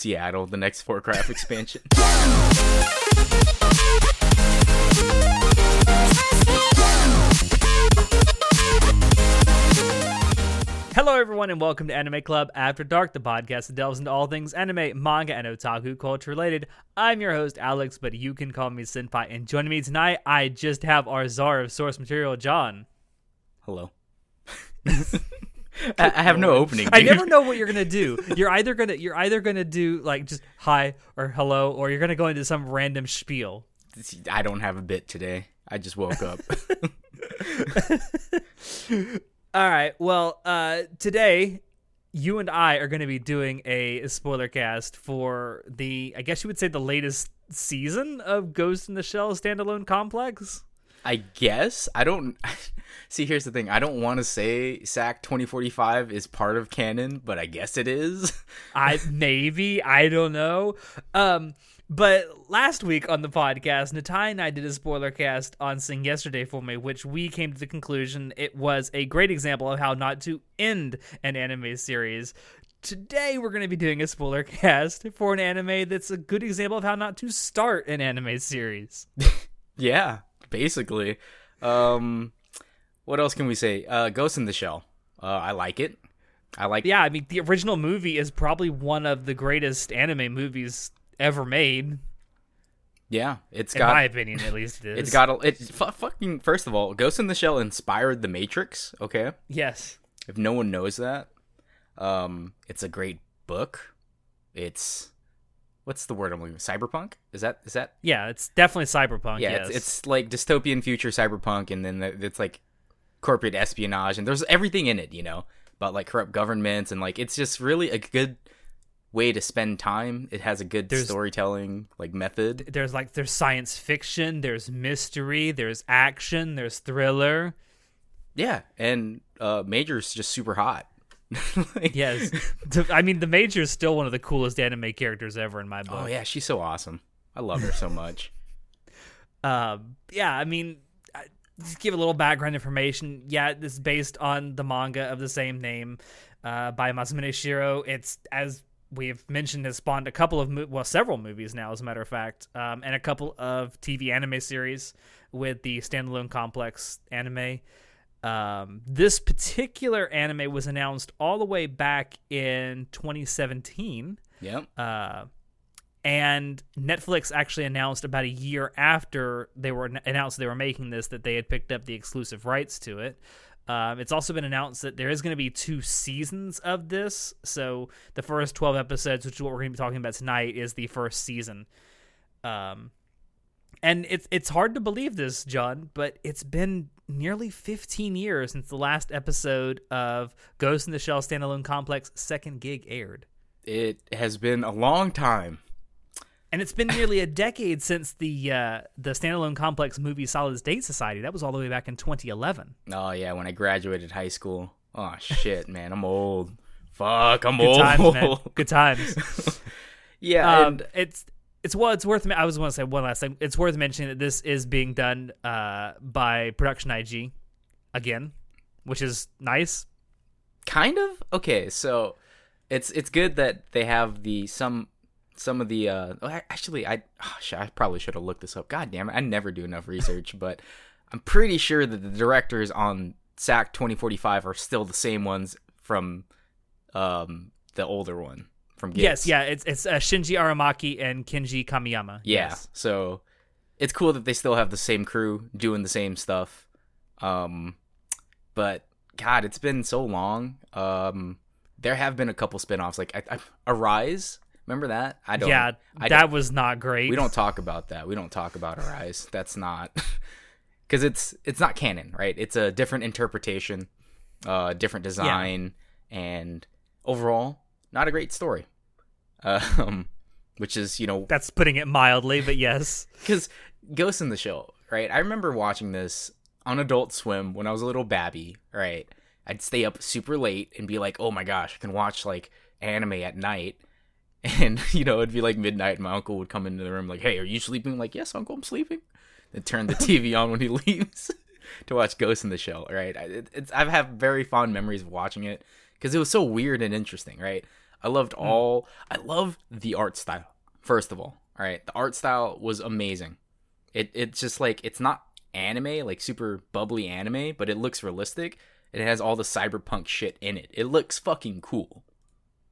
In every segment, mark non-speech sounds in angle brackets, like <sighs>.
fucking Warlords of Seattle, the next Warcraft <laughs> expansion. Hello, everyone, and welcome to Anime Club After Dark, the podcast that delves into all things anime, manga, and otaku culture related. I'm your host, Alex, but you can call me Senpai. And joining me tonight, I just have our czar of source material, John. Hello. <laughs> I, I have no opening. I never know what you're gonna do. You're either gonna you're either gonna do like just hi or hello, or you're gonna go into some random spiel. I don't have a bit today. I just woke up. <laughs> All right. Well, uh, today you and I are going to be doing a spoiler cast for the, I guess you would say, the latest season of Ghost in the Shell standalone complex. I guess I don't <laughs> see. Here's the thing: I don't want to say SAC 2045 is part of canon, but I guess it is. <laughs> I maybe I don't know. Um, but last week on the podcast, Natai and I did a spoiler cast on Sing Yesterday for Me, which we came to the conclusion it was a great example of how not to end an anime series. Today, we're going to be doing a spoiler <laughs> cast for an anime that's a good example of how not to start an anime series. yeah, <laughs> basically. Um, what else can we say? Uh, Ghost in the Shell. Uh, I like it. I like. Yeah, I mean, the original movie is probably one of the greatest anime movies ever made. Yeah, it's in got. In my opinion, at least it <laughs> is. It's got a. It fu- fucking. First of all, Ghost in the Shell inspired The Matrix. Okay, yes. if no one knows that, um, it's a great book. It's what's the word I'm looking? for? Cyberpunk? Is that is that? Yeah, it's definitely cyberpunk. Yeah, yes. it's, it's like dystopian future cyberpunk, and then the- it's like corporate espionage, and there's everything in it, you know, about like corrupt governments, and like it's just really a good way to spend time. It has a good There's- storytelling like method. there's like there's science fiction, there's mystery, there's action, there's thriller. Yeah, and uh, Major's just super hot. <laughs> Like- Yes, <laughs> I mean the Major is still one of the coolest anime characters ever in my book. Oh yeah, she's so awesome. I love her so <laughs> much. Um, yeah, I mean, just give a little background information. Yeah, this is based on the manga of the same name uh, by Masamune Shirow. It's as we've mentioned has spawned a couple of mo- well several movies now, as a matter of fact, um, and a couple of TV anime series with the standalone complex anime. Um, this particular anime was announced all the way back in 2017 Yep. uh, and Netflix actually announced about a year after they were announced they were making this that they had picked up the exclusive rights to it. Um, it's also been announced that there is going to be two seasons of this. So the first twelve episodes, which is what we're going to be talking about tonight, is the first season. Um, and it's it's hard to believe this, John, but it's been nearly 15 years since the last episode of Ghost in the Shell standalone complex second gig aired. It has been a long time. And it's been nearly a decade since the uh, the standalone complex movie Solid State Society. That was all the way back in 2011. Oh yeah, when I graduated high school. Oh shit, man, I'm old. Fuck, I'm old. Good old. times, man. Good times. <laughs> yeah, Um, and it's it's well, it's worth. I was going to say one last thing. It's worth mentioning that this is being done uh, by Production IG again, which is nice. kind of okay. So it's it's good that they have the some some of the uh actually I oh, I probably should have looked this up. God damn it, I never do enough research, but I'm pretty sure that the directors on SAC 2045 are still the same ones from um the older one from GITS. Yes, yeah. It's it's uh, Shinji Aramaki and Kenji Kamiyama. Yeah. Yes. So it's cool that they still have the same crew doing the same stuff. Um but god, it's been so long. Um there have been a couple spin-offs like I, I, Arise. Remember that? I don't yeah. I that don't- was not great. we don't talk about that. We don't talk about Arise. That's not <laughs> cuz it's it's not canon, right? It's a different interpretation, uh different design and overall not a great story. Um which is, you know, That's putting it mildly, but yes. <laughs> because Ghost in the Shell, right? I remember watching this on Adult Swim when I was a little babby, right? I'd stay up super late and be like, "Oh my gosh, I can watch like anime at night." <laughs> And you know, it'd be like midnight, and my uncle would come into the room like, "Hey, are you sleeping?" I'm like, "Yes, uncle, I'm sleeping." And turn the <laughs> TV on when he leaves to watch Ghost in the Shell, right? I- It, it's I've very fond memories of watching it because it was so weird and interesting, right? I loved all. I love the art style. First of all, all right, the art style was amazing. It it's just like it's not anime, like super bubbly anime, but it looks realistic. It has all the cyberpunk shit in it. It looks fucking cool.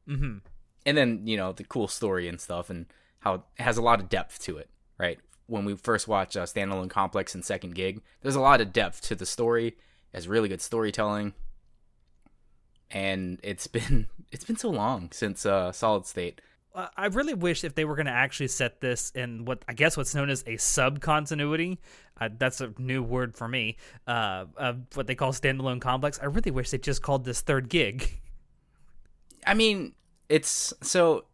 Mm-hmm. And then you know the cool story and stuff, and how it has a lot of depth to it. Right when we first watch uh, Standalone Complex and Second Gig, there's a lot of depth to the story. It has really good storytelling, and it's been <laughs> it's been so long since uh, Solid State. Uh, I really wish if they were going to actually set this in what I guess what's known as a sub continuity. Uh, that's a new word for me. Uh, of what they call standalone complex. I really wish they just called this third gig. I mean, it's so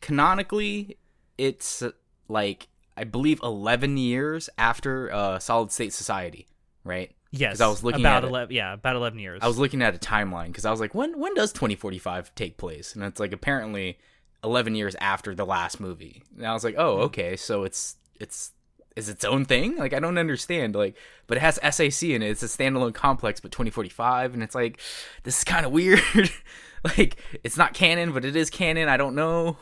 canonically, it's uh, like I believe eleven years after uh, Solid State Society, right? Yes, I was looking about at it. eleven. Yeah, about eleven years. I was looking at a timeline because I was like, when when does 2045 take place? And it's like apparently 11 years after the last movie. And I was like, oh, hmm. okay, so it's it's is its own thing. Like I don't understand. Like, but it has SAC in it. It's a standalone complex, but 2045, and it's like this is kind of weird. <laughs> like it's not canon, but it is canon. I don't know.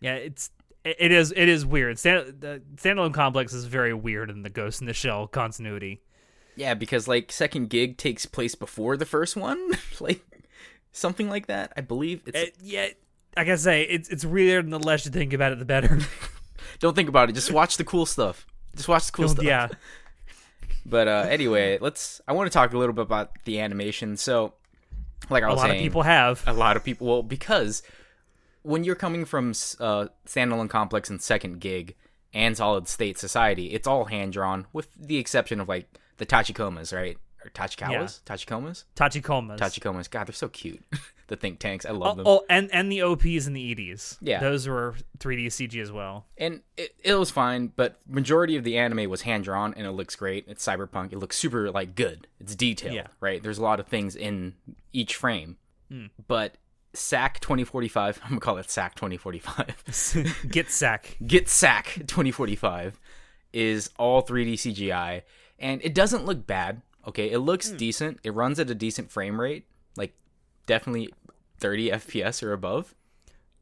Yeah, it's it it is it is weird. Stand, the standalone complex is very weird in the Ghost in the Shell continuity. Yeah, because like second gig takes place before the first one, <laughs> like something like that. I believe it's. It, yeah, I say, it's it's weird, and the less you think about it, the better. <laughs> <laughs> don't think about it. Just watch the cool stuff. Just watch the cool stuff. yeah, But uh, anyway, let's. I want to talk a little bit about the animation. So, like I a was a lot saying, of people have. a lot of people. Well, because when you're coming from uh, standalone complex and second gig and solid state society, it's all hand drawn, with the exception of like the tachikomas, right? Or tachikawas, tachikomas, Tachikomas. tachikomas. God, they're so cute. <laughs> the think tanks, I love Oh, them. oh, and and the OPs and the EDs. Yeah. those were 3D CG as well. and it, it was fine but majority of the anime was hand drawn and it looks great it's cyberpunk it looks super like good it's detailed Yeah. right there's a lot of things in each frame Hmm. but sac 2045 <laughs> i'm gonna call it sac 2045 <laughs> Get sack. get sac 2045 is all 3d cgi and it doesn't look bad okay it looks Hmm. decent it runs at a decent frame rate like definitely 30 fps or above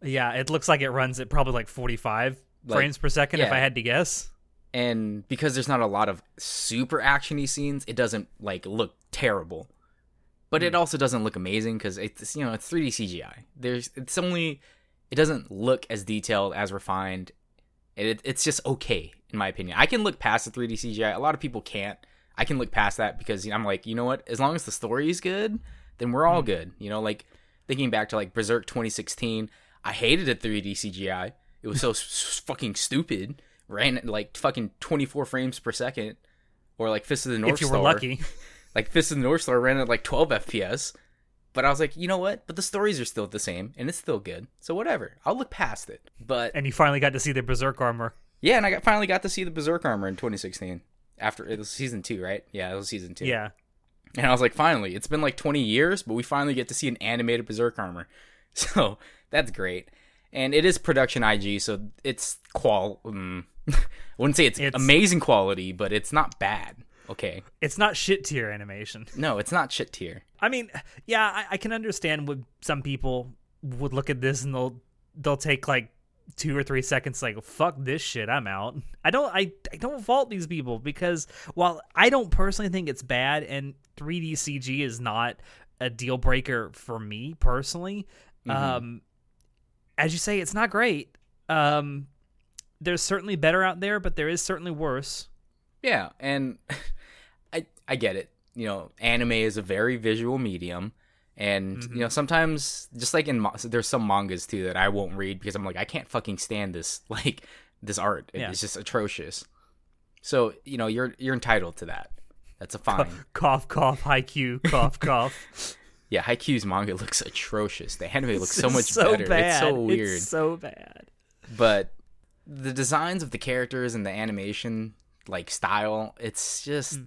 Yeah, it looks like it runs at probably like 45 Like, frames per second, if. I had to guess. and because there's not a lot of super actiony scenes, it doesn't like look terrible. But it also doesn't look amazing because it's you know it's 3D CGI. There's it's only it doesn't look as detailed as refined. It, it's just okay in my opinion. I can look past the 3D CGI. A lot of people can't. I can look past that because I'm like you know what? As long as the story is good, then we're all mm-hmm. good. You know, like thinking back to like Berserk 2016, I hated the 3D CGI. It was so <laughs> s- fucking stupid. Ran at like fucking 24 frames per second, or like Fist of the North if you were Star. lucky. <laughs> Like Fist of the North Star ran at like 12 FPS. But I was like, you know what? But the stories are still the same, and it's still good. So whatever, I'll look past it. But And you finally got to see the Berserk armor. yeah, and I got, finally got to see the Berserk armor in 2016 after it was season two, right? Yeah, it was season two. Yeah. And I was like, finally, it's been like 20 years, but we finally get to see an animated Berserk armor. <laughs> So that's great. And it is production IG, so it's qual. Um, <laughs> I wouldn't say it's, It's- amazing quality, but it's not bad. Okay. It's not shit tier animation. No, it's not shit tier. I mean, yeah, I, I can understand what some people would look at this and they'll they'll take like two or three seconds like fuck this shit i'm out i don't i, I don't fault these people because while i don't personally think it's bad and 3d cg is not a deal breaker for me personally um as you say it's not great um there's certainly better out there but there is certainly worse Yeah, and <laughs> I I get it. You know, anime is a very visual medium, and you mm-hmm. know sometimes just like in there's some mangas too that I won't read because I'm like I can't fucking stand this <laughs> like this art. It- Yeah. It's just atrocious. So you know you're you're entitled to that. That's a fine. cough cough haiku cough <laughs> cough yeah, Haikyuu's manga looks atrocious. The anime looks so much so better. bad It's so weird. it's so bad but the designs of the characters and the animation like style it's just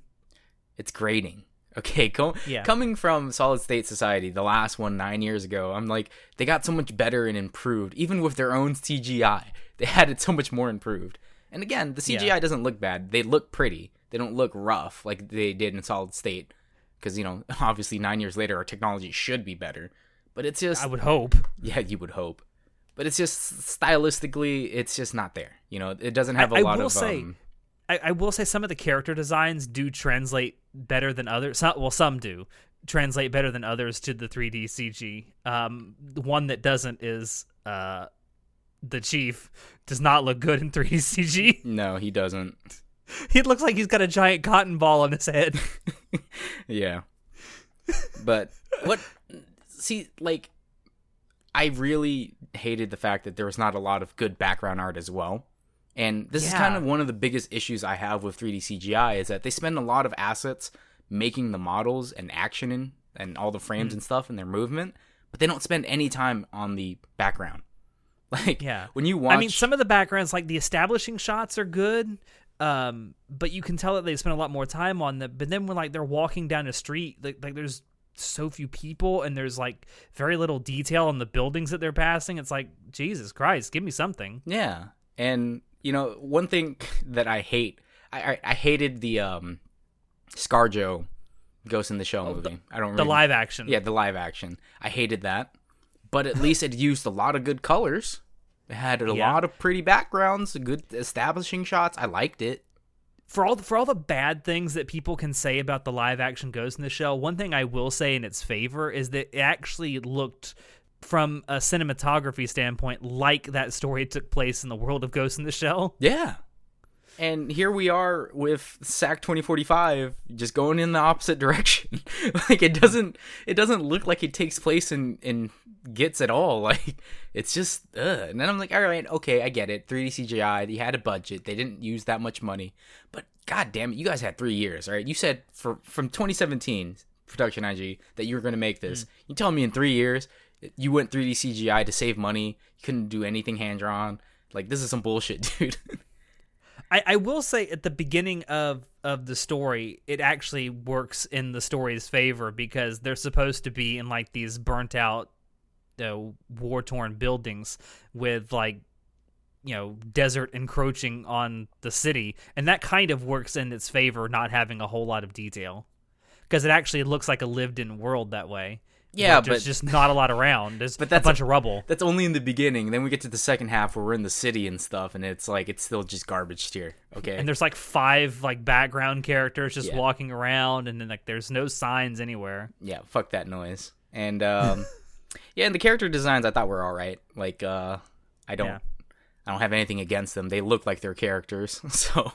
it's grating <laughs> okay co- Yeah. coming from solid state society the last one nine years ago i'm like they got so much better and improved even with their own cgi <laughs> they had it so much more improved and again the cgi Yeah. doesn't look bad they look pretty they don't look rough like they did in solid state because you know <laughs> obviously nine years later our technology should be better but it's just I would hope. yeah, you would hope. But it's just stylistically, it's just not there. You know, it doesn't have a I lot of. say- um, I, I will say some of the character designs do translate better than others. Some, well, some do translate better than others to the 3D CG. Um, the one that doesn't is uh, the chief does not look good in 3D CG. <laughs> no, he doesn't. he looks like he's got a giant cotton ball on his head. <laughs> Yeah. But what see like I really hated the fact that there was not a lot of good background art as well. And this is kind of one of the biggest issues I have with 3D CGI is that they spend a lot of assets making the models and action and, and all the frames Mm. and stuff and their movement, but they don't spend any time on the background. <laughs> Like Yeah. when you watch I mean, some of the backgrounds, like the establishing shots, are good, um, but you can tell that they spend a lot more time on them. But then when like they're walking down a street, like, like there's so few people and there's like very little detail on the buildings that they're passing. It's like Jesus Christ, give me something. Yeah, and you know one thing <laughs> that I hate, I I, I hated the um, ScarJo Ghost in the Shell movie. I don't remember. The live action, yeah the live action. I hated that, but at least it used a lot of good colors. It had a Yeah. lot of pretty backgrounds, good establishing shots. I liked it. for all for all the bad things that people can say about the live action Ghost in the Shell, one thing I will say in its favor is that it actually looked from a cinematography standpoint like that story took place in the world of Ghost in the Shell. Yeah. And here we are with SAC 2045 just going in the opposite <laughs> direction. like it doesn't it doesn't look like it takes place in in GITS at all. <laughs> Like it's just ugh. And then I'm like, all right, okay, I get it. 3D CGI, you had a budget. They didn't use that much money. But god damn it, you guys had 3 years, all right? You said for from 2017 production IG that you were going to make this. Mm. You tell me in 3 years you went 3D CGI to save money. You couldn't do anything hand drawn. Like this is some bullshit, <laughs> dude. I, I will say at the beginning of of the story, it actually works in the story's favor because they're supposed to be in like these burnt out, uh, war torn buildings with like you know desert encroaching on the city, and that kind of works in its favor, not having a whole lot of detail because it actually looks like a lived in world that way. Yeah, there's but- just not a lot around. There's <laughs> But a bunch of rubble. That's only in the beginning. Then we get to the second half where we're in the city and stuff, and it's like it's still just garbage tier. Okay. and there's like five like background characters just Yeah. walking around and then like there's no signs anywhere yeah, fuck that noise. And um, <laughs> yeah, and the character designs I thought were all right. Like uh, I don't, Yeah. I don't have anything against them. They look like they're characters. <laughs> So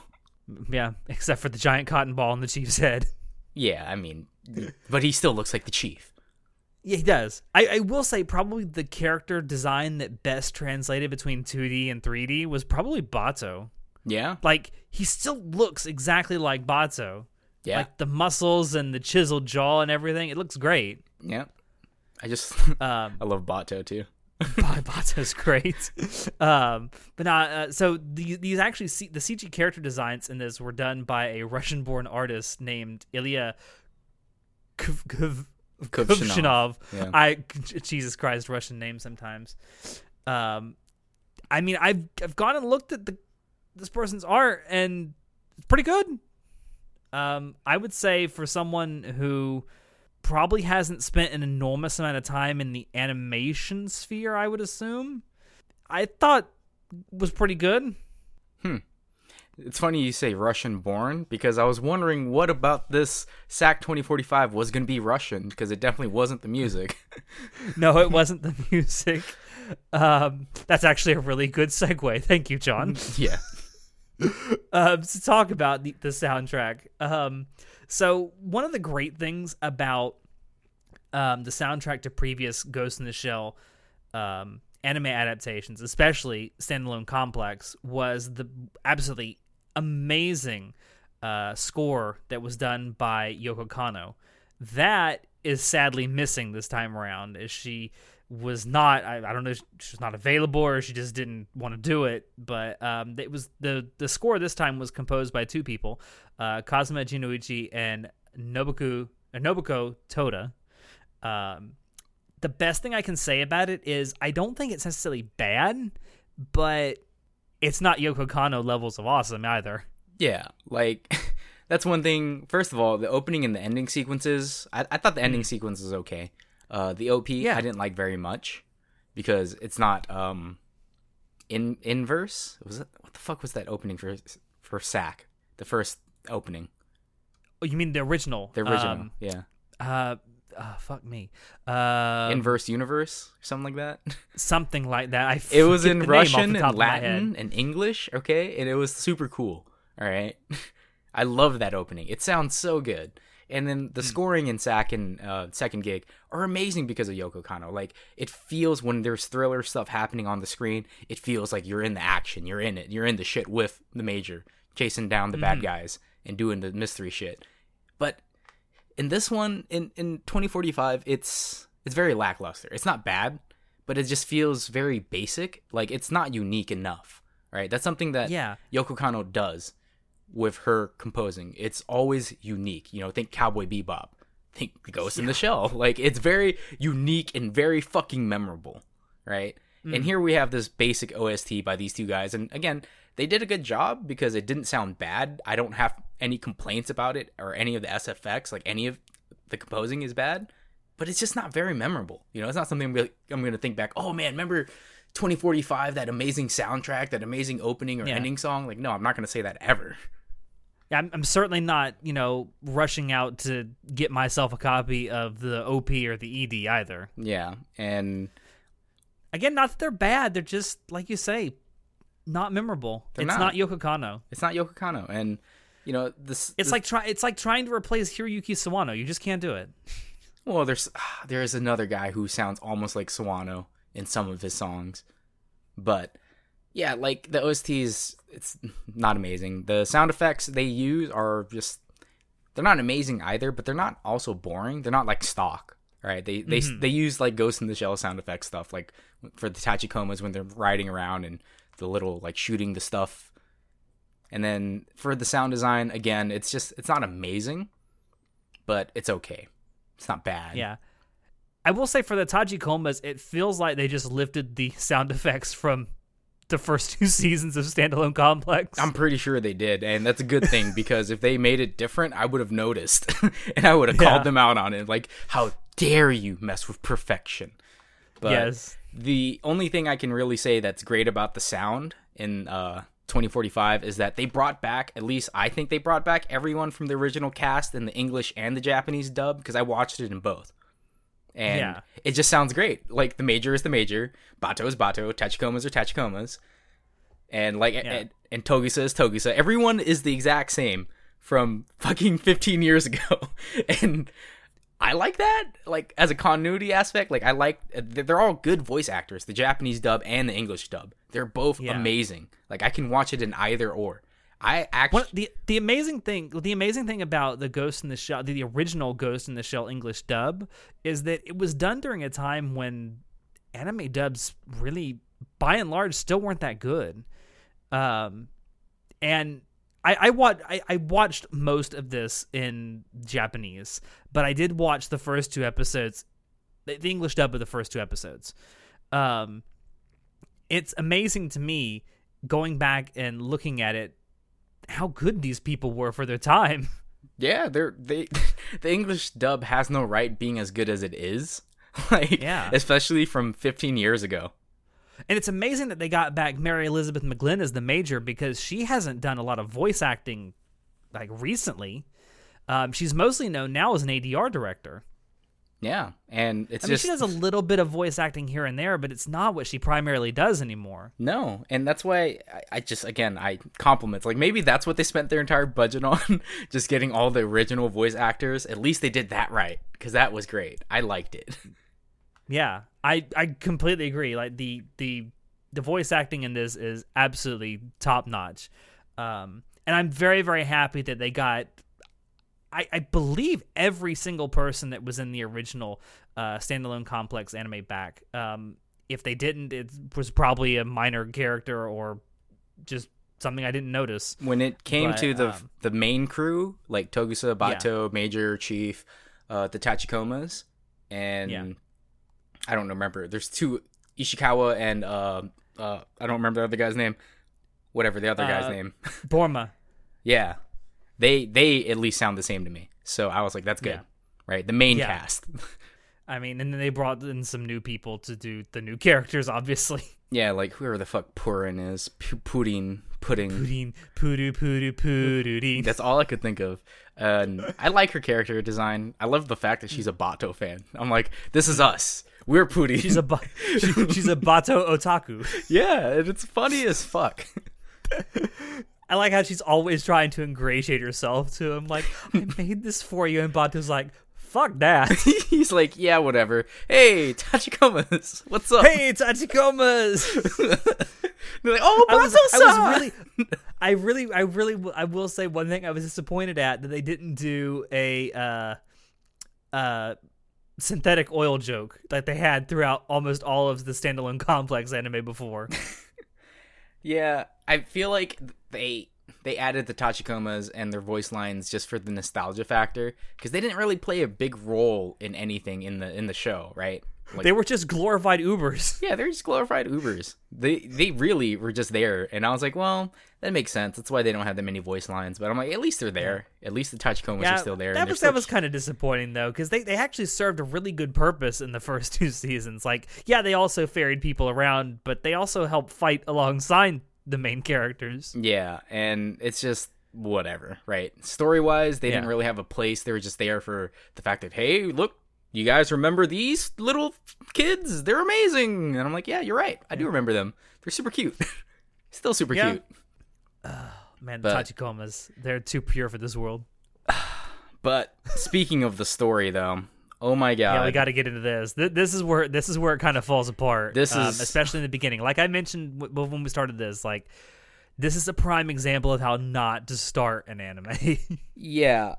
yeah except for the giant cotton ball on the chief's head yeah, I mean, but he still looks like the chief. Yeah he does I, I will say probably the character design that best translated between 2d and 3d was probably bato Yeah, like he still looks exactly like bato yeah, like the muscles and the chiseled jaw and everything it looks great yeah. I just <laughs> um I love Bato too. <laughs> Ba- Bato's great. Um, but not, uh, so these, these actually C- the CG character designs in this were done by a Russian-born artist named Ilya Kv- Kv- Kuvshinov. Yeah. I Jesus Christ, Russian name sometimes. Um, I mean, I've I've gone and looked at the this person's art and it's pretty good. Um, I would say for someone who probably hasn't spent an enormous amount of time in the animation sphere, I would assume. I thought was pretty good. It's funny you say Russian born because I was wondering what about this SAC 2045 was going to be Russian because it definitely wasn't the music. <laughs> No, it wasn't the music. Um, that's actually a really good segue. Thank you, John. yeah. <laughs> um, to talk about the, the soundtrack. Um, so one of the great things about um, the soundtrack to previous Ghost in the Shell um, anime adaptations, especially standalone complex, was the absolutely amazing uh, score that was done by Yoko Kanno. That is sadly missing this time around, as she was not. I, I don't know, if she was not available or she just didn't want to do it. But um, it was the the score this time was composed by two people, uh, Kazuma Jinnouchi and Nobuku uh, Nobuko Toda. Um, the best thing I can say about it is I don't think it's necessarily bad, but it's not Yoko Kanno levels of awesome either. Yeah. Like, <laughs> that's one thing. First of all, the opening and the ending sequences, I, I thought the ending sequence was okay. Uh, the OP Yeah. I didn't like very much because it's not um in inverse. Was it what the fuck was that opening for for Sack? The first opening, Oh, you mean the original? the original, Um, yeah, uh, uh, fuck me. Uh, inverse universe, something like that. <laughs> something like that. I it was in the name off Russian and of my head. Latin and English, okay, and it was super cool. All right, <laughs> I love that opening. It sounds so good. And then Hmm. the scoring in Sack and uh, Second Gig are amazing because of Yoko Kanno. Like it feels when there's thriller stuff happening on the screen, it feels like you're in the action. You're in it. You're in the shit with the major, chasing down the Mm-hmm. bad guys and doing the mystery shit. But in this one, in in 2045, it's it's very lackluster. It's not bad, but it just feels very basic. Like it's not unique enough. Right? That's something that Yeah. Yoko Kanno does with her composing. It's always unique. You know, think Cowboy Bebop, think Ghost in the Shell. <laughs> Like it's very unique and very fucking memorable, right? And mm. here we have this basic OST by these two guys, and again, they did a good job because it didn't sound bad. I don't have any complaints about it or any of the SFX. Like any of the composing is bad, but it's just not very memorable. You know, it's not something I'm gonna, I'm gonna think back. Oh man, remember 2045? That amazing soundtrack, that amazing opening or Yeah. ending song. Like, no, I'm not gonna say that ever. Yeah, I'm, I'm certainly not, you know, rushing out to get myself a copy of the OP or the ED either. Yeah, and Again, not that they're bad; they're just like you say, not memorable. They're it's not. not. Yoko Kanno. it's not Yoko Kanno, and you know this. It's this- like try. It's like trying to replace Hiroyuki Sawano. You just can't do it. well, there's <sighs> there is another guy who sounds almost like Sawano in some of his songs, but yeah, like the OSTs, it's <laughs> not amazing. The sound effects they use are just they're not amazing either, but they're not also boring. They're not like stock, right? They they mm-hmm. they use like Ghost in the Shell sound effect stuff, like for the Tachikomas when they're riding around and the little like shooting the stuff. And then for the sound design, again, it's just it's not amazing, but it's okay. It's not bad. Yeah. I will say for the Tachikomas, it feels like they just lifted the <laughs> sound effects from the first two <laughs> seasons of Standalone Complex. I'm pretty sure they did, and that's a good thing <laughs> because if they made it different, I would have noticed and I would have Yeah. called them out on it. Like, how dare you mess with perfection? But yes. The only thing I can really say that's great about the sound in uh, 2045 is that they brought back, at least I think they brought back everyone from the original cast in the English and the Japanese dub because I watched it in both. And Yeah. it just sounds great. Like the major is the major, Bato is Bato, Tachikomas are Tachikomas. And like and, and Togusa is Togusa. Everyone is the exact same from fucking 15 years ago. <laughs> and I like that. Like as a continuity aspect, like I like they're all good voice actors, the Japanese dub and the English dub. They're both Yeah. amazing. Like I can watch it in either or. I actually the the amazing thing the amazing thing about the Ghost in the Shell the, the original Ghost in the Shell English dub is that it was done during a time when anime dubs really by and large still weren't that good. Um and I, I watched I, I watched most of this in Japanese, but I did watch the first two episodes the, the English dub of the first two episodes. Um it's amazing to me going back and looking at it how good these people were for their time. <laughs> Yeah, they're they <laughs> the English dub has no right being as good as it is. <laughs> Like Yeah. especially from 15 years ago. And it's amazing that they got back Mary Elizabeth McGlynn as the major because she hasn't done a lot of voice acting like recently. Um, she's mostly known now as an ADR director. Yeah, and it's I mean, just she does a little bit of voice acting here and there, but it's not what she primarily does anymore. No, and that's why I, I just again I compliments like maybe that's what they spent their entire budget on, <laughs> just getting all the original voice actors. At least they did that right because that was great. I liked it. <laughs> Yeah, I I completely agree. Like the the the voice acting in this is absolutely top notch, um, and I'm very very happy that they got. I, I believe every single person that was in the original uh, standalone complex anime back. Um, if they didn't, it was probably a minor character or just something I didn't notice. When it came But, to the um, the main crew like Togusa, Bato, Major, Chief, uh, the Tachikomas, and Yeah. I don't remember. There's two Ishikawa and uh, uh, I don't remember the other guy's name. Whatever the other guy's Uh, name. <laughs> Borma, Yeah, they they at least sound the same to me. So I was like, that's good, Yeah. right? The main Yeah. cast. <laughs> I mean, and then they brought in some new people to do the new characters, obviously. <laughs> Yeah, like whoever the fuck Purin is, P- pudding, pudding. Pudding, pudu, pudu, pudu. That's all I could think of. And I like her character design. I love the fact that she's a Bato fan. I'm like, this is us. We're Pooty. She's a ba- <laughs> she, she's a bato otaku. yeah, and it's funny as fuck. I like how she's always trying to ingratiate herself to him. Like, I <laughs> made this for you, and Bato's like, "Fuck that." <laughs> He's like, yeah, whatever. Hey, Tachikomas, what's up? hey, Tachikomas. They're like, oh, I was, I was really, I really, I really, I will say one thing I was disappointed at that they didn't do a uh, uh, synthetic oil joke that they had throughout almost all of the standalone <laughs> complex anime before. <laughs> Yeah, I feel like they they added the Tachikomas and their voice lines just for the nostalgia factor because they didn't really play a big role in anything in the in the show, right? Like, they were just glorified Ubers. <laughs> yeah, they're just glorified Ubers. They they really were just there, and I was like, well, that makes sense. That's why they don't have that many voice lines. But I'm like, at least they're there. At least the Tachikomas are still there. That was that was kind of disappointing though, because they, they actually served a really good purpose in the first <laughs> two seasons. Like, yeah, they also ferried people around, but they also helped fight alongside the main characters. Yeah, and it's just whatever, right? Story wise, they didn't really have a place. They were just there for the fact that, hey, look, you guys remember these little kids? They're amazing. And I'm like, yeah, you're right. I do remember them. They're super cute. <laughs> Still super Yeah. cute. <sighs> Man, But- Tachikomas, they're too pure for this world. <sighs> But speaking of the story, though, oh my god. Yeah, we got to get into this. Th- This is where this is where it kind of falls apart. This um, is- especially in the beginning. Like I mentioned w- when we started this, like this is a prime example of how not to start an anime. <laughs> Yeah.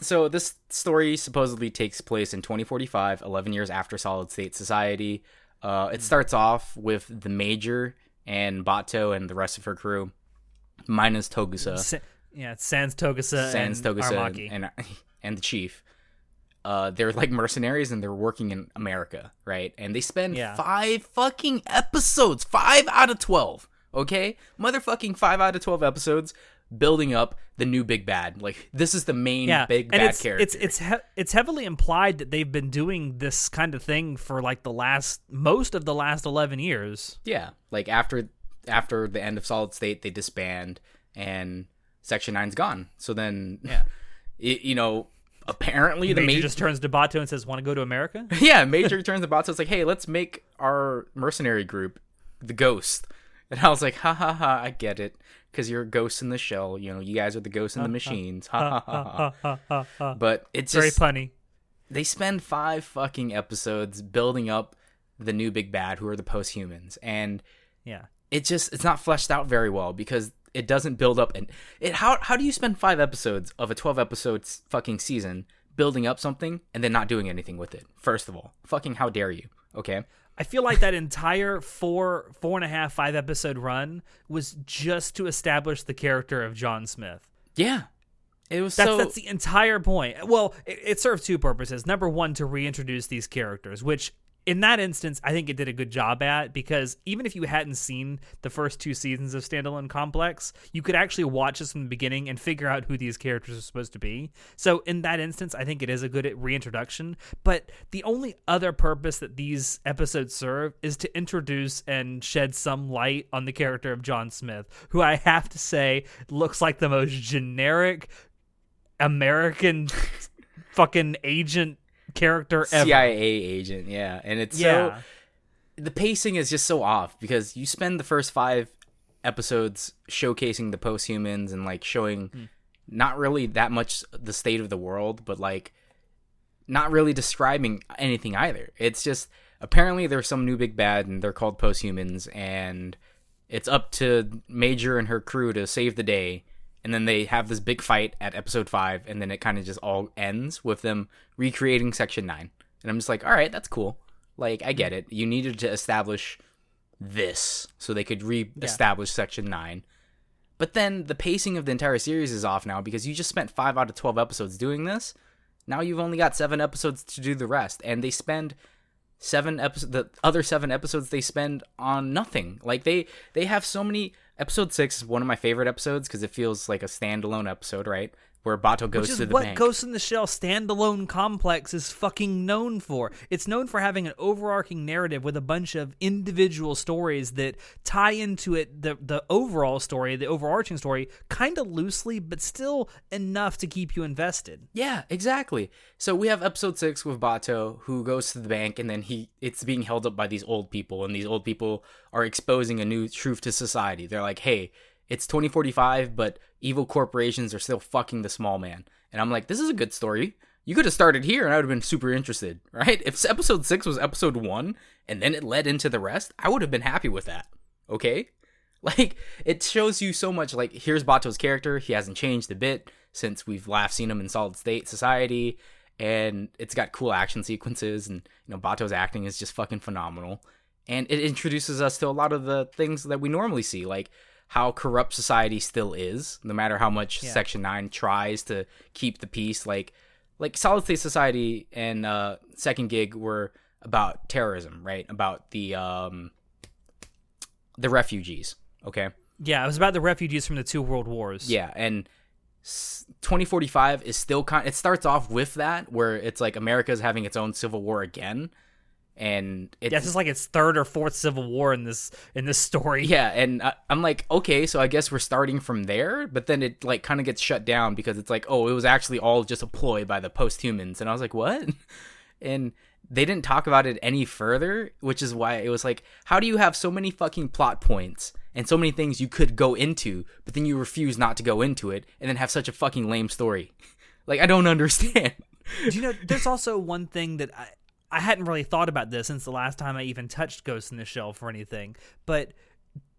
So this story supposedly takes place in 2045, 11 years after Solid State Society. Uh, it starts off with the Major and Bato and the rest of her crew, minus Togusa, Sa- yeah, Sans Togusa Sans and Togusa, Aramaki. and <laughs> and the Chief. Uh, they're like mercenaries and they're working in America, right? And they spend Yeah. five fucking episodes, five out of twelve. Okay, motherfucking five out of twelve episodes building up the new big bad. Like this is the main yeah, big and bad it's, character. It's it's he- it's heavily implied that they've been doing this kind of thing for like the last most of the last eleven years. Yeah, like after after the end of Solid State, they disband and Section Nine's gone. So then, Yeah. <laughs> y- you know, apparently the Major major, just turns to Bato and says, "Want to go to America?" <laughs> yeah, Major turns about so it's like, hey, let's make our mercenary group the Ghost. And I was like, ha ha ha, I get it, because you're ghosts in the shell. You know, you guys are the ghosts in the machines. Ha ha ha ha. Ha, ha, ha. But it's Very just punny. they spend five fucking episodes building up the new big bad, who are the post-humans, and Yeah. it just it's not fleshed out very well because it doesn't build up and it how how do you spend 5 episodes of a 12 episode fucking season building up something and then not doing anything with it first of all fucking how dare you okay I feel like that entire four, four and a half, five episode run was just to establish the character of John Smith. yeah it was That's so that's the entire point. Well, it, it served two purposes. Number one, to reintroduce these characters, which in that instance, I think it did a good job at because even if you hadn't seen the first two seasons of Standalone Complex, you could actually watch this from the beginning and figure out who these characters are supposed to be. So in that instance, I think it is a good reintroduction. But the only other purpose that these episodes serve is to introduce and shed some light on the character of John Smith, who I have to say looks like the most generic American <laughs> fucking agent character ever. CIA agent yeah and it's Yeah. so the pacing is just so off because you spend the first 5 episodes showcasing the post-humans and like showing Hmm. not really that much the state of the world but like not really describing anything either. It's just apparently there's some new big bad and they're called posthumans and it's up to Major and her crew to save the day. And then they have this big fight at episode 5 and then it kind of just all ends with them recreating section 9. And I'm just like, "All right, that's cool." Like I get mm. it. You needed to establish this so they could re-establish section 9. But then the pacing of the entire series is off now because you just spent 5 out of 12 episodes doing this. Now you've only got 7 episodes to do the rest and they spend seven episodes the other 7 episodes they spend on nothing. Like they they have so many episode 6 is one of my favorite episodes cuz it feels like a standalone episode, right? Where Bato goes Which is to the what bank. Ghost in the Shell standalone complex is fucking known for. It's known for having an overarching narrative with a bunch of individual stories that tie into it the the overall story, the overarching story, kind of loosely, but still enough to keep you invested. Yeah, exactly. So we have episode six with Bato, who goes to the bank, and then he it's being held up by these old people, and these old people are exposing a new truth to society. They're like, "Hey, it's 2045, but evil corporations are still fucking the small man." And I'm like, "This is a good story. You could have started here, and I would have been super interested, <laughs> right? If episode six was episode one, and then it led into the rest, I would have been happy with that. Okay." <laughs> Like it shows you so much. Like here's Bato's character; he hasn't changed a bit since we've last seen him in Solid State Society, and it's got cool action sequences, and you know Bato's acting is just fucking phenomenal, and it introduces us to a lot of the things that we normally see, like how corrupt society still is, no matter how much Yeah. Section Nine tries to keep the peace. Like like Solid State Society and uh, Second Gig were about terrorism, right? About the um the refugees. Okay. Yeah, it was about the refugees from the two world wars. Yeah, and 2045 is still kind. It starts off with that, where it's like America's having its own civil war again, and it's Yeah, this is like its third or fourth civil war in this in this story. yeah, and I, I'm like, okay, so I guess we're starting from there, but then it like kind of gets shut down because it's like, oh, it was actually all just a ploy by the post-humans, and I was like, what? <laughs> And they didn't talk about it any further, which is why it was like, how do you have so many fucking plot points and so many things you could go into, but then you refuse not to go into it, and then have such a fucking lame story? <laughs> Like, I don't <laughs> understand. Do you know? There's also one thing that I I hadn't really thought about this since the last time I even touched Ghost in the Shell for anything, but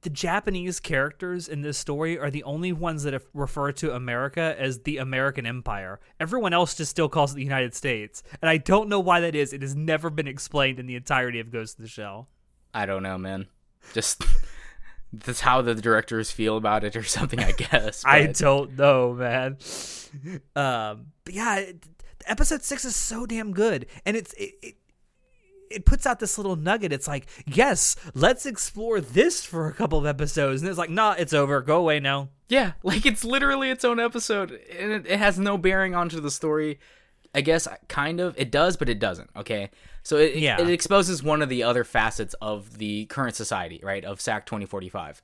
the Japanese characters in this story are the only ones that have- refer to America as the American Empire. Everyone else just still calls it the United States, and I don't know why that is. It has never been explained in the entirety of Ghost in the Shell. I don't know, man. Just <laughs> that's how the directors feel about it, or something. I guess. <laughs> I don't know, man. <laughs> Um, but yeah, it, episode six is so damn good, and it's it, it it puts out this little nugget. It's like, yes, let's explore this for a couple of episodes, and it's like, nah, it's over. Go away now. Yeah, <laughs> like it's literally its own episode, and it, it has no bearing onto the story. I guess kind of it does, but it doesn't. Okay, so it Yeah. it exposes one of the other facets of the current society, right? Of SAC twenty forty five,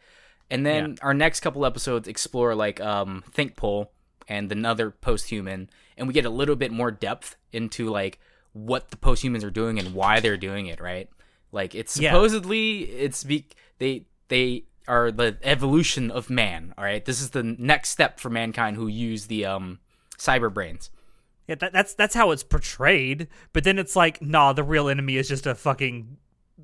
and then Yeah. our next couple episodes explore like um Think Pole and another post human, and we get a little bit more depth into like what the post humans are doing and why they're doing it, right? Like it's Yeah. supposedly it's be they they are the evolution of man. All right, this is the next step for mankind who use the um cyber brains. Yeah, that, that's that's how it's portrayed. But then it's like, nah, the real enemy is just a fucking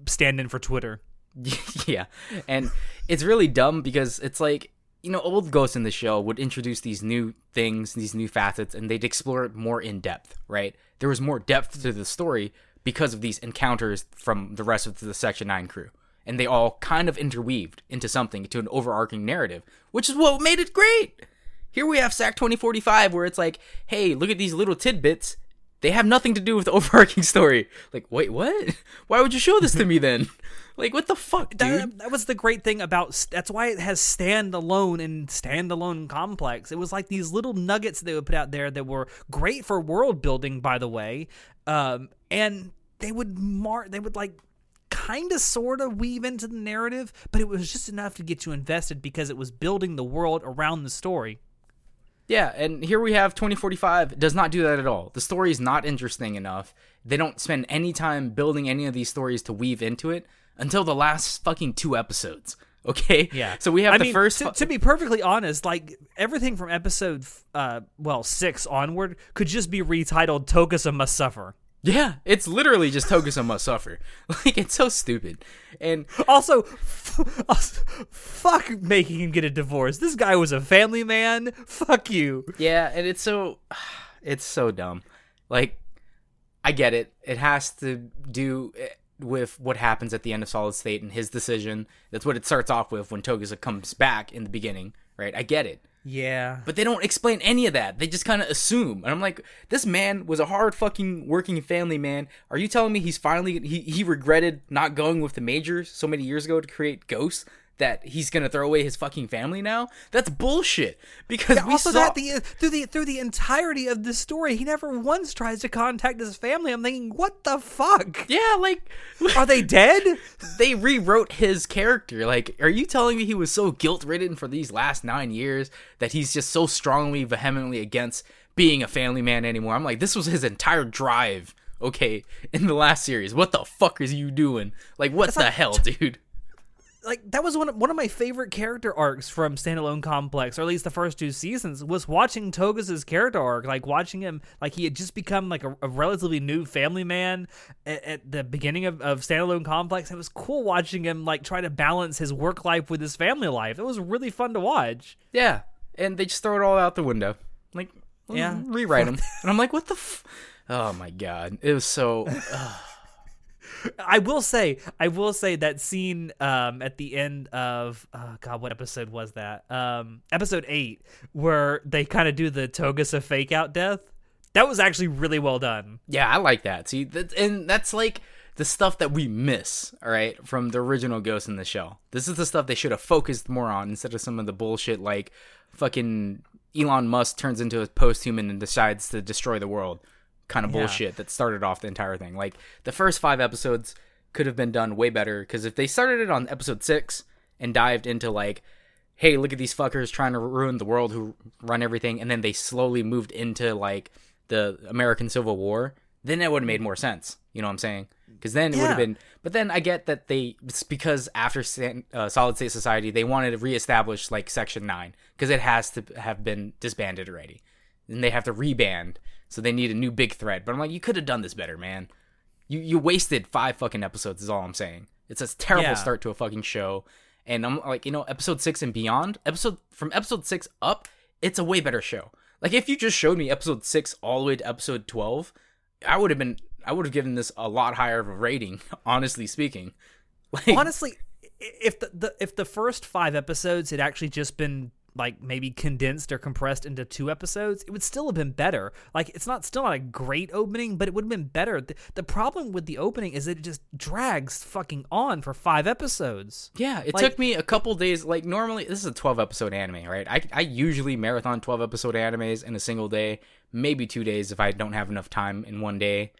stand-in for Twitter. <laughs> yeah, and it's really dumb because it's like you know old ghosts in the show would introduce these new things, these new facets, and they'd explore it more in depth. Right, there was more depth to the story because of these encounters from the rest of the Section Nine crew. And they all kind of interweaved into something, into an overarching narrative, which is what made it great. Here we have SAC 2045, where it's like, hey, look at these little tidbits. They have nothing to do with the <laughs> overarching story. Like, wait, what? <laughs> Why would you show this to me then? <laughs> Like, what the fuck, dude? That, that was the great thing about. That's why it has standalone and standalone complex. It was like these little nuggets that they would put out there that were great for world building, by the way. Um, and they would mar. They would like kind of sort of weave into the narrative, but it was just enough to get you invested because it was building the world around the story. Yeah, and here we have 2045 does not do that at all. The story is not interesting enough. They don't spend any time building any of these stories to weave into it until the last fucking two episodes. <laughs> Okay? Yeah. So we have I the mean, first To, to be perfectly honest, like everything from episode, uh, well, six onward could just be retitled "Togusa Must Suffer." Yeah, it's literally just Togusa must suffer. <laughs> Like it's so stupid. And Also, f- also, fuck making him get a divorce. This guy was a family man. Fuck you. yeah, and it's so <sighs> it's so dumb. Like I get it. It has to do eh, with what happens at the end of Solid State and his decision. That's what it starts off with when Togusa comes back in the beginning, right? I get it. Yeah. But they don't explain any of that. They just kind of assume. And I'm like, this man was a hard fucking working family man. Are you telling me he's finally he he regretted not going with the majors so many years ago to create Ghosts? That he's gonna throw away his fucking family now. That's bullshit. Because we also saw that the through the through the entirety of the story, he never once tries to contact his family. I'm thinking, what the fuck? yeah, like <laughs> Are they dead? they rewrote his character. Like, are you telling me he was so guilt ridden for these last nine years that he's just so strongly, vehemently against being a family man anymore? I'm like, this was his entire drive. Okay, in the last series, what the fuck is you doing? Like, what the hell, dude? Like that was one of, one of my favorite character arcs from Standalone Complex, or at least the first two seasons, was watching Togusa's character arc, like watching him, like he had just become like a, a relatively new family man at, at the beginning of, of Standalone Complex. It was cool watching him like try to balance his work life with his family life. It was really fun to watch. Yeah, and they just throw it all out the window. Like, Yeah. rewrite them. and I'm like, what the? F-? Oh my god, it was so. <laughs> I will say, I will say that scene um, at the end of oh God, what episode was that? Um, episode eight, where they kind of do the Togusa fake out death. That was actually really well done. Yeah, I like that. See, that, and that's like the stuff that we miss, all right, from the original Ghost in the Shell. This is the stuff they should have focused more on instead of some of the bullshit like fucking Elon Musk turns into a post-human and decides to destroy the world kind of Yeah. bullshit that started off the entire thing. Like the first 5 episodes could have been done way better cuz if they started it on episode 6 and dived into like hey, look at these fuckers trying to ruin the world who run everything, and then they slowly moved into like the American Civil War, then it would have made more sense. You know what I'm saying? Because then it would have been. But then I get that they it's because after San- uh, Solid State Society, they wanted to reestablish like Section Nine because it has to have been disbanded already, and they have to reband, so they need a new big threat. But I'm like, you could have done this better, man. You you wasted five fucking episodes. Is all I'm saying. It's a terrible Yeah. start to a fucking show. And I'm like, you know, episode six and beyond, episode from episode six up, it's a way better show. Like if you just showed me episode six all the way to episode twelve, I would have been, I would have given this a lot higher of a rating. <laughs> Honestly speaking, <laughs> like Honestly, if the, the if the first five episodes had actually just been like maybe condensed or compressed into two episodes, it would still have been better. Like it's not still not a great opening, but it would have been better. The, the problem with the opening is that it just drags fucking on for five episodes. Yeah, it Like- took me a couple days. Like normally, this is a twelve episode anime, right? I I usually marathon twelve episode animes in a single day, maybe two days if I don't have enough time in one day.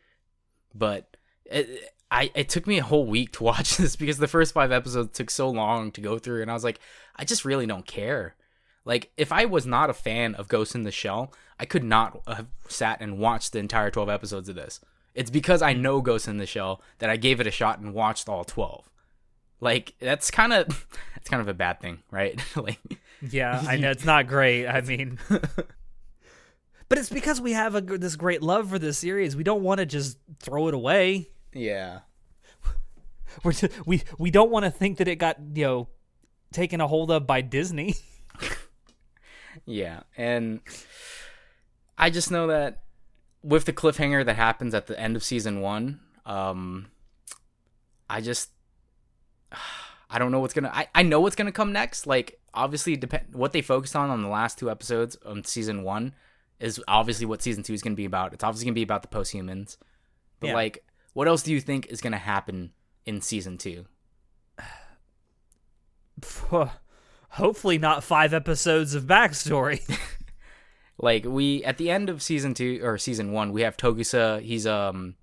But it, I it took me a whole week to <laughs> watch this because the first five episodes took so long to go through, and I was like, I just really don't care. Like if I was not a fan of Ghost in the Shell, I could not have sat and watched the entire twelve episodes of this. It's because I know Ghost in the Shell that I gave it a shot and watched all twelve like that's kind of <laughs> that's kind of a bad thing right <laughs> like Yeah, I know <laughs> it's not great. I mean, but it's because we have a, this great love for this series. We don't want to just throw it away. yeah We're t- we we don't want to think that it got you know taken a hold of by Disney. Yeah and i just know that with the cliffhanger that happens at the end of season one um i just <sighs> i don't know what's gonna i, I know what's gonna come next. Like obviously depend what they focused on on the last two episodes on season one is obviously what season two is gonna be about. It's obviously gonna be about the post-humans. But Yeah. like what else do you think is gonna happen in season two <sighs> Hopefully, not five episodes of backstory. <laughs> like we at the end of season two or season one we have togusa he's um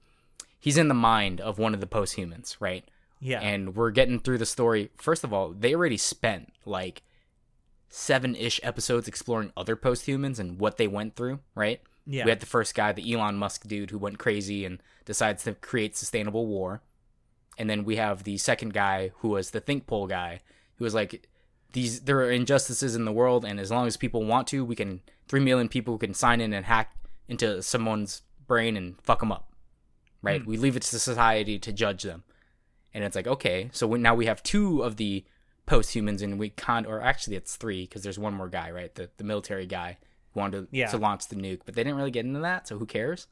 he's in the mind of one of the post-humans right? Yeah, and we're getting through the story. First of all they already spent like seven-ish episodes exploring other post-humans and what they went through right? Yeah, we had the first guy the elon musk dude who went crazy and decides to create sustainable war. And then we have the second guy who was the think pol guy who was like these there are injustices in the world and as long as people want to we can 3 million people can sign in and hack into someone's brain and fuck them up right hmm. we leave it to society to judge them and it's like okay so we, now we have two of the post-humans and we can't or actually it's three because there's one more guy right the, the military guy wanted to, Yeah. to launch the nuke but they didn't really get into that so who cares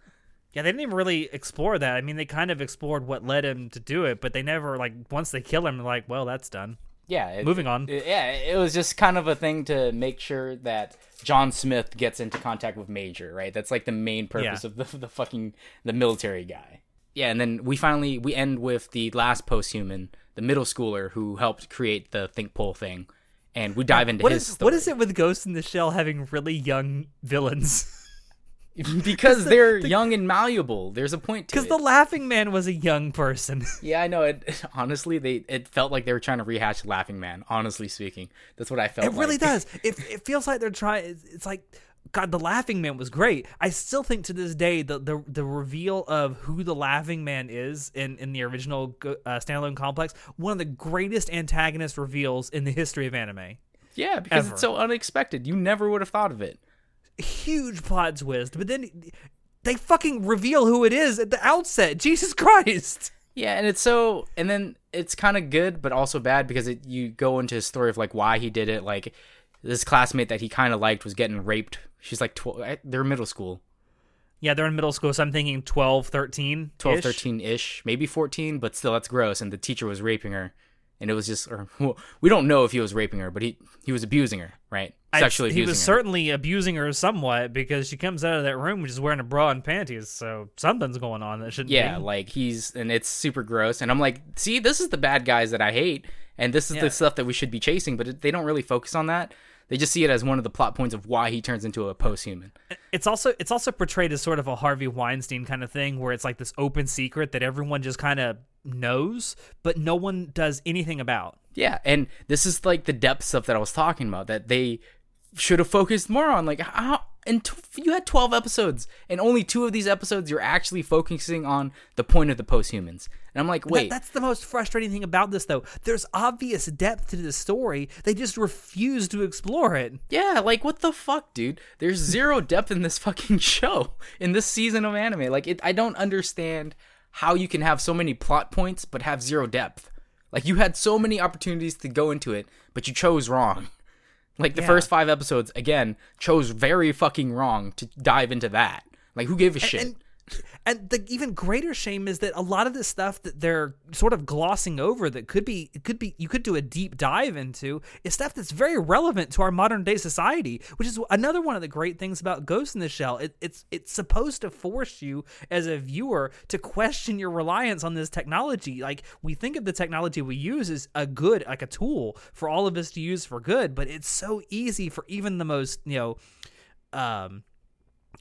yeah. They didn't even really explore that. I mean, they kind of explored what led him to do it, but they never like once they kill him, like, well, that's done. Yeah it, Moving on. it- yeah it was just kind of a thing to make sure that john smith gets into contact with major right that's like the main purpose Yeah. of the, <laughs> the fucking the military guy yeah and then we finally we end with the last post-human the middle schooler who helped create the think pol thing, and we dive into What his is story. what is it with Ghost in the Shell having really young villains? <laughs> <laughs> because they're young and malleable. There's a point to Because the Laughing Man was a young person. <laughs> yeah, I know. It <laughs> honestly, they it felt like they were trying to rehash Laughing Man. Honestly speaking, that's what I felt. It really does. It it feels like they're trying. It's, it's like God. The Laughing Man was great. I still think to this day the the, the reveal of who the Laughing Man is in in the original uh, standalone complex one of the greatest antagonist reveals in the history of anime. Yeah, because Ever. it's so unexpected. You never would have thought of it. Huge plot twist, but then they fucking reveal who it is at the outset. <laughs> Jesus Christ. Yeah, and it's so, and then it's kind of good, but also bad because it you go into his story of like why he did it. Like this classmate that he kind of liked was getting raped. She's like twelve. Eh, they're middle school, Yeah, they're in middle school, so I'm thinking 12, 13. 12, 13 ish, maybe fourteen, but still that's gross. And the teacher was raping her, and it was just, or well, <laughs> we don't know if he was raping her, but he he was abusing her, right? Sexually he abusing was her. certainly abusing her somewhat because she comes out of that room just wearing a bra and panties, so something's going on that shouldn't Yeah, be. like he's and it's super gross. And I'm like, see, this is the bad guys that I hate, and this is Yeah. the stuff that we should be chasing. But they don't really focus on that. They just see it as one of the plot points of why he turns into a post-human. It's also it's also portrayed as sort of a Harvey Weinstein kind of thing where it's like this open secret that everyone just kind of knows, but no one does anything about. Yeah, and this is like the depth stuff that I was talking about that they should have focused more on. Like, how and t- you had 12 episodes, and only two of these episodes you're actually focusing on the point of the post-humans. And I'm like, That- wait, that's the most frustrating thing about this, though. There's obvious depth to the story. They just refuse to explore it. Yeah, like what the fuck, dude? There's zero <laughs> depth in this fucking show in this season of anime. Like it I don't understand how you can have so many plot points but have zero depth. Like you had so many opportunities to go into it, but you chose wrong. Like the Yeah. first 5 episodes again chose very fucking wrong to dive into that. Like who gave a shit? And and the even greater shame is that a lot of this stuff that they're sort of glossing over that could be could be you could do a deep dive into is stuff that's very relevant to our modern day society, which is another one of the great things about Ghost in the Shell. It, it's it's supposed to force you as a viewer to question your reliance on this technology. Like we think of the technology we use as a good like a tool for all of us to use for good, but it's so easy for even the most you know um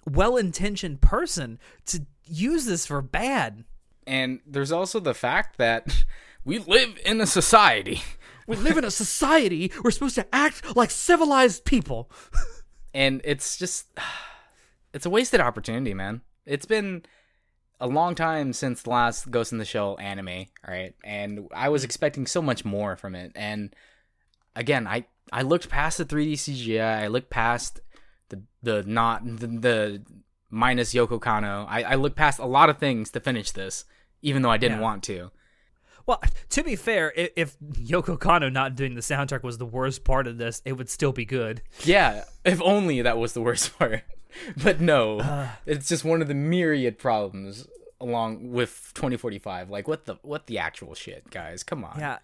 well-intentioned person to use this for bad. And there's also the fact that <laughs> we live in a society. We live in a society. We're supposed to act like civilized people. <laughs> and it's just <sighs> it's a wasted opportunity man it's been a long time since the last ghost in the shell anime right and i was expecting so much more from it and again i i looked past the 3d cgi i looked past the the not the, the minus yoko kanno I, I looked past a lot of things to finish this even though i didn't Yeah. want to Well, to be fair, i- if Yoko Kanno not doing the soundtrack was the worst part of this, it would still be good. Yeah, if only that was the worst <laughs> part. But no, uh. it's just one of the myriad problems along with 2045. Like what the what the actual shit, guys? Come on. Yeah,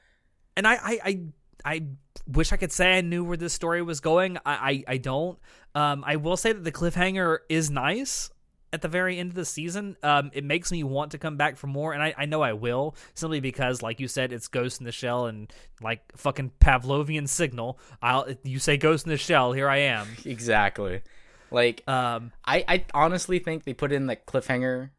and I, I, I, I wish I could say I knew where this story was going. I, I, I don't. Um, I will say that the cliffhanger is nice at the very end of the season. Um, it makes me want to come back for more, and I, I know I will simply because, like you said, it's Ghost in the Shell and like fucking Pavlovian signal. I'll you say Ghost in the Shell, here I am. <laughs> Exactly. Like Um, I I honestly think they put in the cliffhanger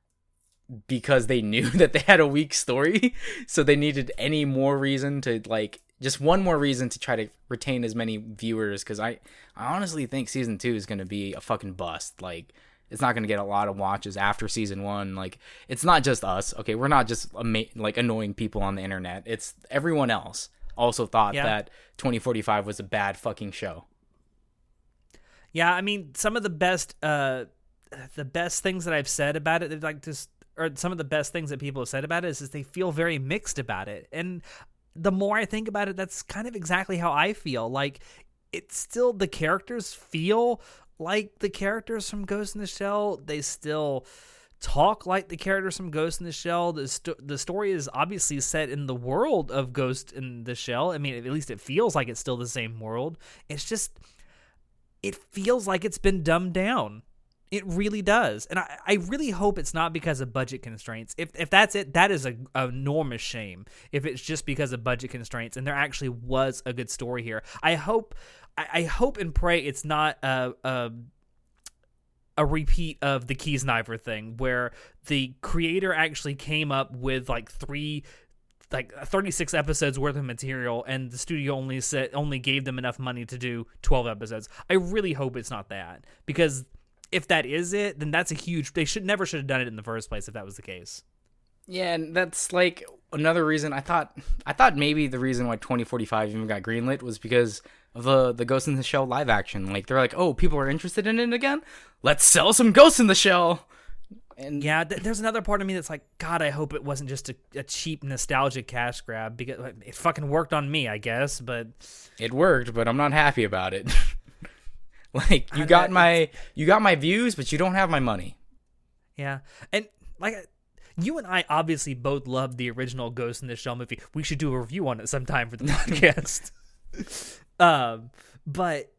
because they knew <laughs> that they had a weak story, so they needed any more reason to like just one more reason to try to retain as many viewers because I, I honestly think season two is going to be a fucking bust. Like it's not going to get a lot of watches after season one. Like it's not just us okay? We're not just ama- like annoying people on the internet. It's everyone else also thought Yeah. that 2045 was a bad fucking show. Yeah, I mean, some of the best, uh, the best things that I've said about it, like just, or some of the best things that people have said about it is, is they feel very mixed about it. And the more I think about it, that's kind of exactly how I feel. Like, it's still the characters feel like the characters from Ghost in the Shell. They still talk like the characters from Ghost in the Shell. The sto- the story is obviously set in the world of Ghost in the Shell. I mean, at least it feels like it's still the same world. It's just it feels like it's been dumbed down It really does, and I, I really hope it's not because of budget constraints. If if that's it, that is a, enormous shame. If it's just because of budget constraints, and there actually was a good story here, I hope I, I hope and pray it's not a, a a repeat of the Keys Kiesniver thing, where the creator actually came up with like three like 36 episodes worth of material and the studio only said only gave them enough money to do 12 episodes. I really hope it's not that because if that is it, then that's a huge they should never should have done it in the first place if that was the case. Yeah, and that's like another reason I thought I thought maybe the reason why 2045 even got greenlit was because of the the Ghost in the Shell live action. Like they're like, "Oh, people are interested in it again? Let's sell some Ghost in the Shell." And yeah, th- there's another part of me that's like, God, I hope it wasn't just a, a cheap nostalgic cash grab because it fucking worked on me, I guess. But it worked, but I'm not happy about it. <laughs> <laughs> like you got my you got my views, but you don't have my money. Yeah, and like you and I obviously both loved the original Ghost in the Shell movie. We should do a review on it sometime for the <laughs> podcast. um, but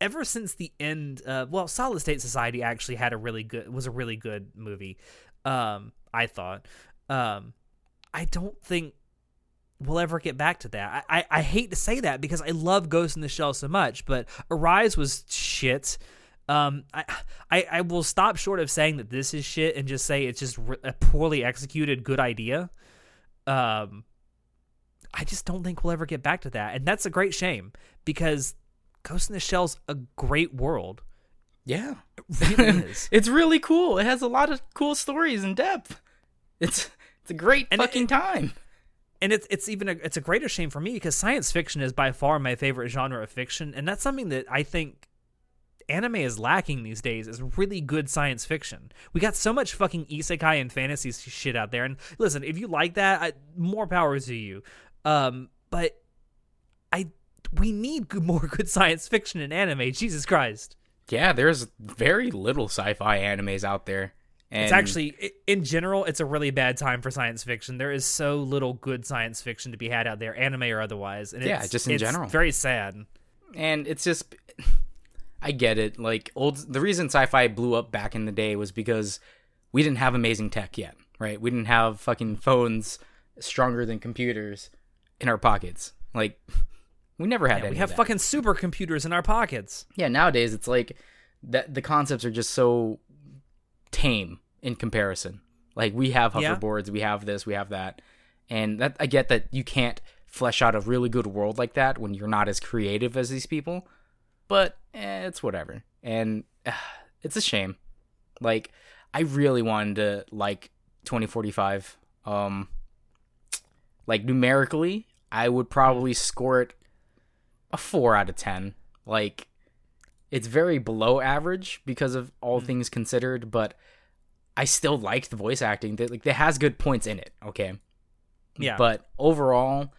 ever since the end, uh, well, Solid State Society actually had a really good was a really good movie. Um, I thought. Um, I don't think we'll ever get back to that. I, I, I hate to say that because I love Ghost in the Shell so much, but Arise was shit. Um, I, I I will stop short of saying that this is shit and just say it's just a poorly executed good idea. Um, I just don't think we'll ever get back to that, and that's a great shame because Ghost in the Shell's a great world. Yeah, it really <laughs> is. it's really cool. It has a lot of cool stories and depth. It's it's a great and fucking it, time. And it's it's even a, it's a greater shame for me because science fiction is by far my favorite genre of fiction, and that's something that I think anime is lacking these days is really good science fiction. We got so much fucking isekai and fantasy shit out there. And listen, if you like that, I, more power to you. Um, but I we need more <laughs> good science fiction in anime. Jesus Christ. Yeah, there's very little sci-fi animes out there. And it's actually, in general, it's a really bad time for science fiction. There is so little good science fiction to be had out there, anime or otherwise. And yeah, just in general, very sad. And it's just, <laughs> I get it. Like old, the reason sci-fi blew up back in the day was because we didn't have amazing tech yet, right? We didn't have fucking phones stronger than computers in our pockets. Like <laughs> we never had. Yeah, we have fucking supercomputers in our pockets. Yeah, nowadays it's like that. The concepts are just so tame in comparison. Like we have hoverboards, yeah. we have this, we have that, and that I get that you can't flesh out a really good world like that when you're not as creative as these people but eh, it's whatever. And uh, <sighs> it's a shame. Like I really wanted to like 2045. Um like numerically, I would probably score it a 4 out of 10. Like it's very below average because of all mm-hmm. things considered, but I still liked the voice acting. Like it has good points in it, okay? Yeah. But overall,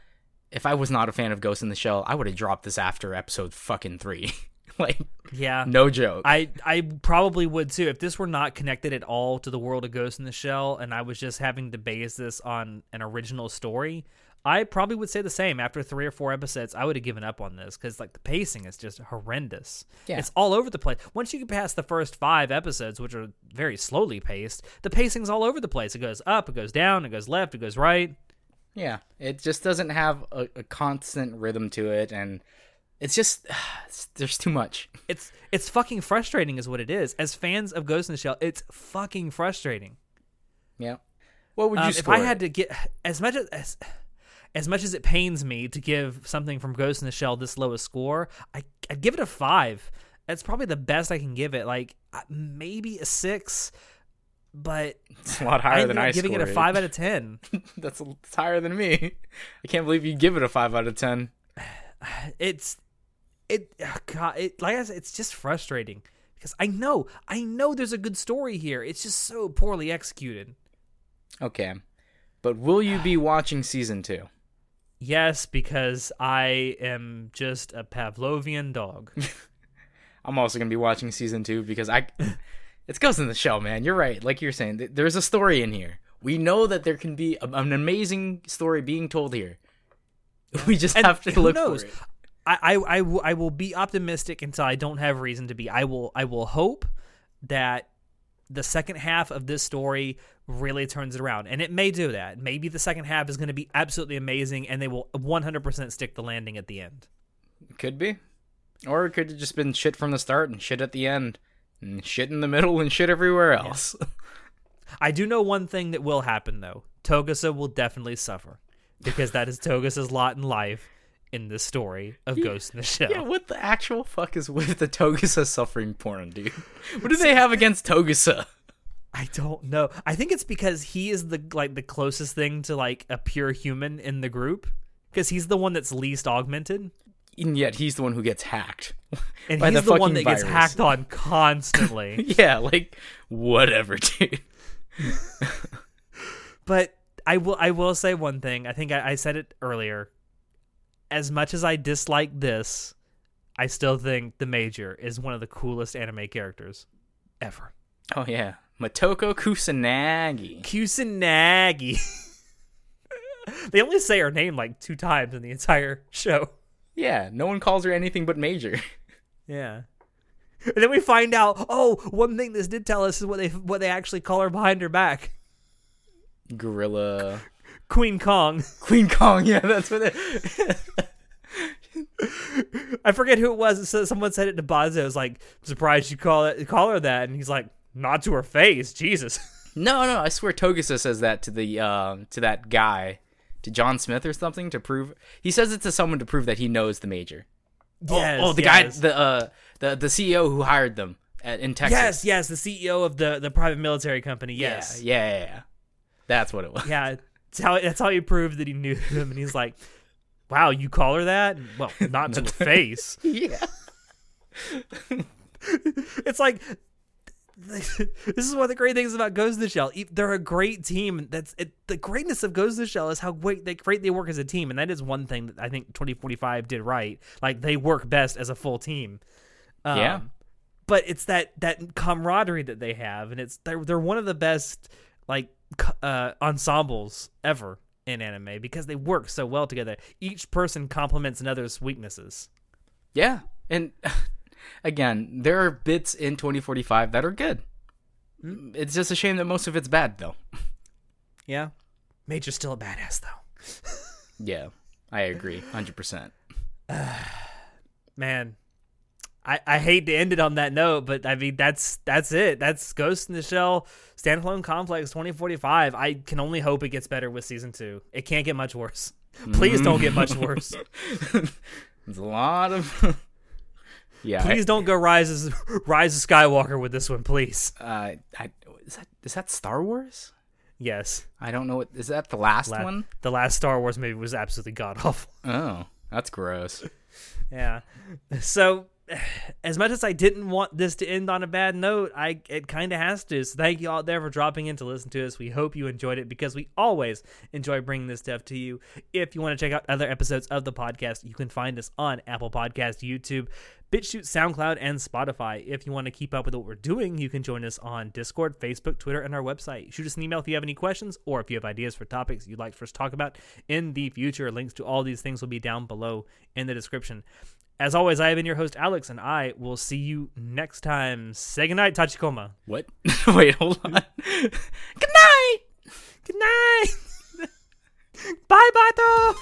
if I was not a fan of Ghost in the Shell, I would have dropped this after episode fucking three. <laughs> like, yeah, no joke. I I probably would too if this were not connected at all to the world of Ghost in the Shell, and I was just having to base this on an original story. I probably would say the same. After three or four episodes, I would have given up on this because like the pacing is just horrendous. Yeah. It's all over the place. Once you get past the first five episodes, which are very slowly paced, the pacing's all over the place. It goes up, it goes down, it goes left, it goes right. Yeah, it just doesn't have a, a constant rhythm to it, and it's just <sighs> it's, there's too much. It's it's fucking frustrating, is what it is. As fans of Ghost in the Shell, it's fucking frustrating. Yeah. What would you? Um, if I had to get <sighs> as much as, as as much as it pains me to give something from Ghost in the Shell this low a score, I I'd give it a five. That's probably the best I can give it. Like uh, maybe a six but it's a lot higher I than I giving it a five out of ten. <laughs> That's it's higher than me. I can't believe you give it a five out of ten. <sighs> It's it oh God, it like I said, it's just frustrating because I know I know there's a good story here. It's just so poorly executed. Okay, but will you be <sighs> watching season two? Yes, because I am just a Pavlovian dog. <laughs> I'm also gonna be watching season two because I <laughs> it's Ghost in the show, man. You're right. Like you're saying, there's a story in here. We know that there can be an amazing story being told here. We just and have to look knows? for it. I, I, I, w- I will be optimistic until I don't have reason to be. I will I will hope that the second half of this story really turns it around. And it may do that. Maybe the second half is going to be absolutely amazing and they will 100% stick the landing at the end. Could be. Or it could have just been shit from the start and shit at the end. And shit in the middle and shit everywhere else. <laughs> I do know one thing that will happen though. Togusa will definitely suffer because that is Togusa's lot in life in the story of Ghost in the Shell. yeah, what the actual fuck is with the Togusa suffering porn, dude? What do they have against Togusa? I don't know. I think it's because he is the like the closest thing to like a pure human in the group because he's the one that's least augmented. And yet he's the one who gets hacked. <laughs> And he's the, one fucking that gets hacked on constantly. <laughs> Yeah, like whatever, dude. <laughs> but I will I will say one thing. I think I, I said it earlier. As much as I dislike this, I still think the Major is one of the coolest anime characters ever. Oh yeah, Motoko Kusanagi. Kusanagi. <laughs> they only say her name like two times in the entire show. Yeah, no one calls her anything but Major. Yeah. And then we find out, oh, one thing this did tell us is what they what they actually call her behind her back. Gorilla. Queen Kong. <laughs> Queen Kong. Yeah, that's what it. I forget who it was. So someone said it to Batou. It was like, surprised you call it call her that, and he's like, not to her face, Jesus. <laughs> no, no, I swear Togusa says that to the um to that guy, to John Smith or something to prove. He says it to someone to prove that he knows the Major. Yes, oh, the yes. guy, the uh, the the CEO who hired them at, in Texas. Yes, yes, the CEO of the the private military company. Yes, Yeah, yeah, yeah, yeah. That's what it was. yeah. That's how that's how he proved that he knew <laughs> him, and he's like, "Wow, you call her that? Well, not to her <laughs> face." yeah. it's like <laughs> this is one of the great things about Ghost in the Shell. They're a great team. That's it, the greatness of Ghost in the Shell is how great they great they work as a team, and that is one thing that I think 2045 did right. Like they work best as a full team. Um, Yeah. But it's that that camaraderie that they have, and it's they're they're one of the best like uh, ensembles ever in anime because they work so well together. Each person complements another's weaknesses. Yeah. And <laughs> again, there are bits in 2045 that are good. Hmm? It's just a shame that most of it's bad, though. Yeah, Major's still a badass though. <laughs> Yeah, I agree, 100%. <sighs> man I, I hate to end it on that note, but I mean that's that's it. That's Ghost in the Shell Standalone Complex 2045. I can only hope it gets better with season two. It can't get much worse. <laughs> Please don't get much worse. <laughs> There's a lot of. Yeah. I- Please don't go Rise as <laughs> Rise of Skywalker with this one, please. uh, I, is that is that Star Wars? Yes, I don't know what is that the last La- one? the last Star Wars movie was absolutely god awful. <laughs> Oh, that's gross. Yeah. So, <sighs> as much as I didn't want this to end on a bad note, I it kind of has to. So, thank you all there for dropping in to listen to us. We hope you enjoyed it because we always enjoy bringing this stuff to you. If you want to check out other episodes of the podcast, you can find us on Apple Podcast, YouTube, BitChute, SoundCloud, and Spotify. If you want to keep up with what we're doing, you can join us on Discord, Facebook, Twitter, and our website. Shoot us an email if you have any questions or if you have ideas for topics you'd like for us to talk about in the future. Links to all these things will be down below in the description. As always, I have been your host, Alex, and I will see you next time. Say goodnight, Tachikoma. What? <laughs> Wait, hold on. <laughs> good night! Good night! <laughs> Bye, Batou!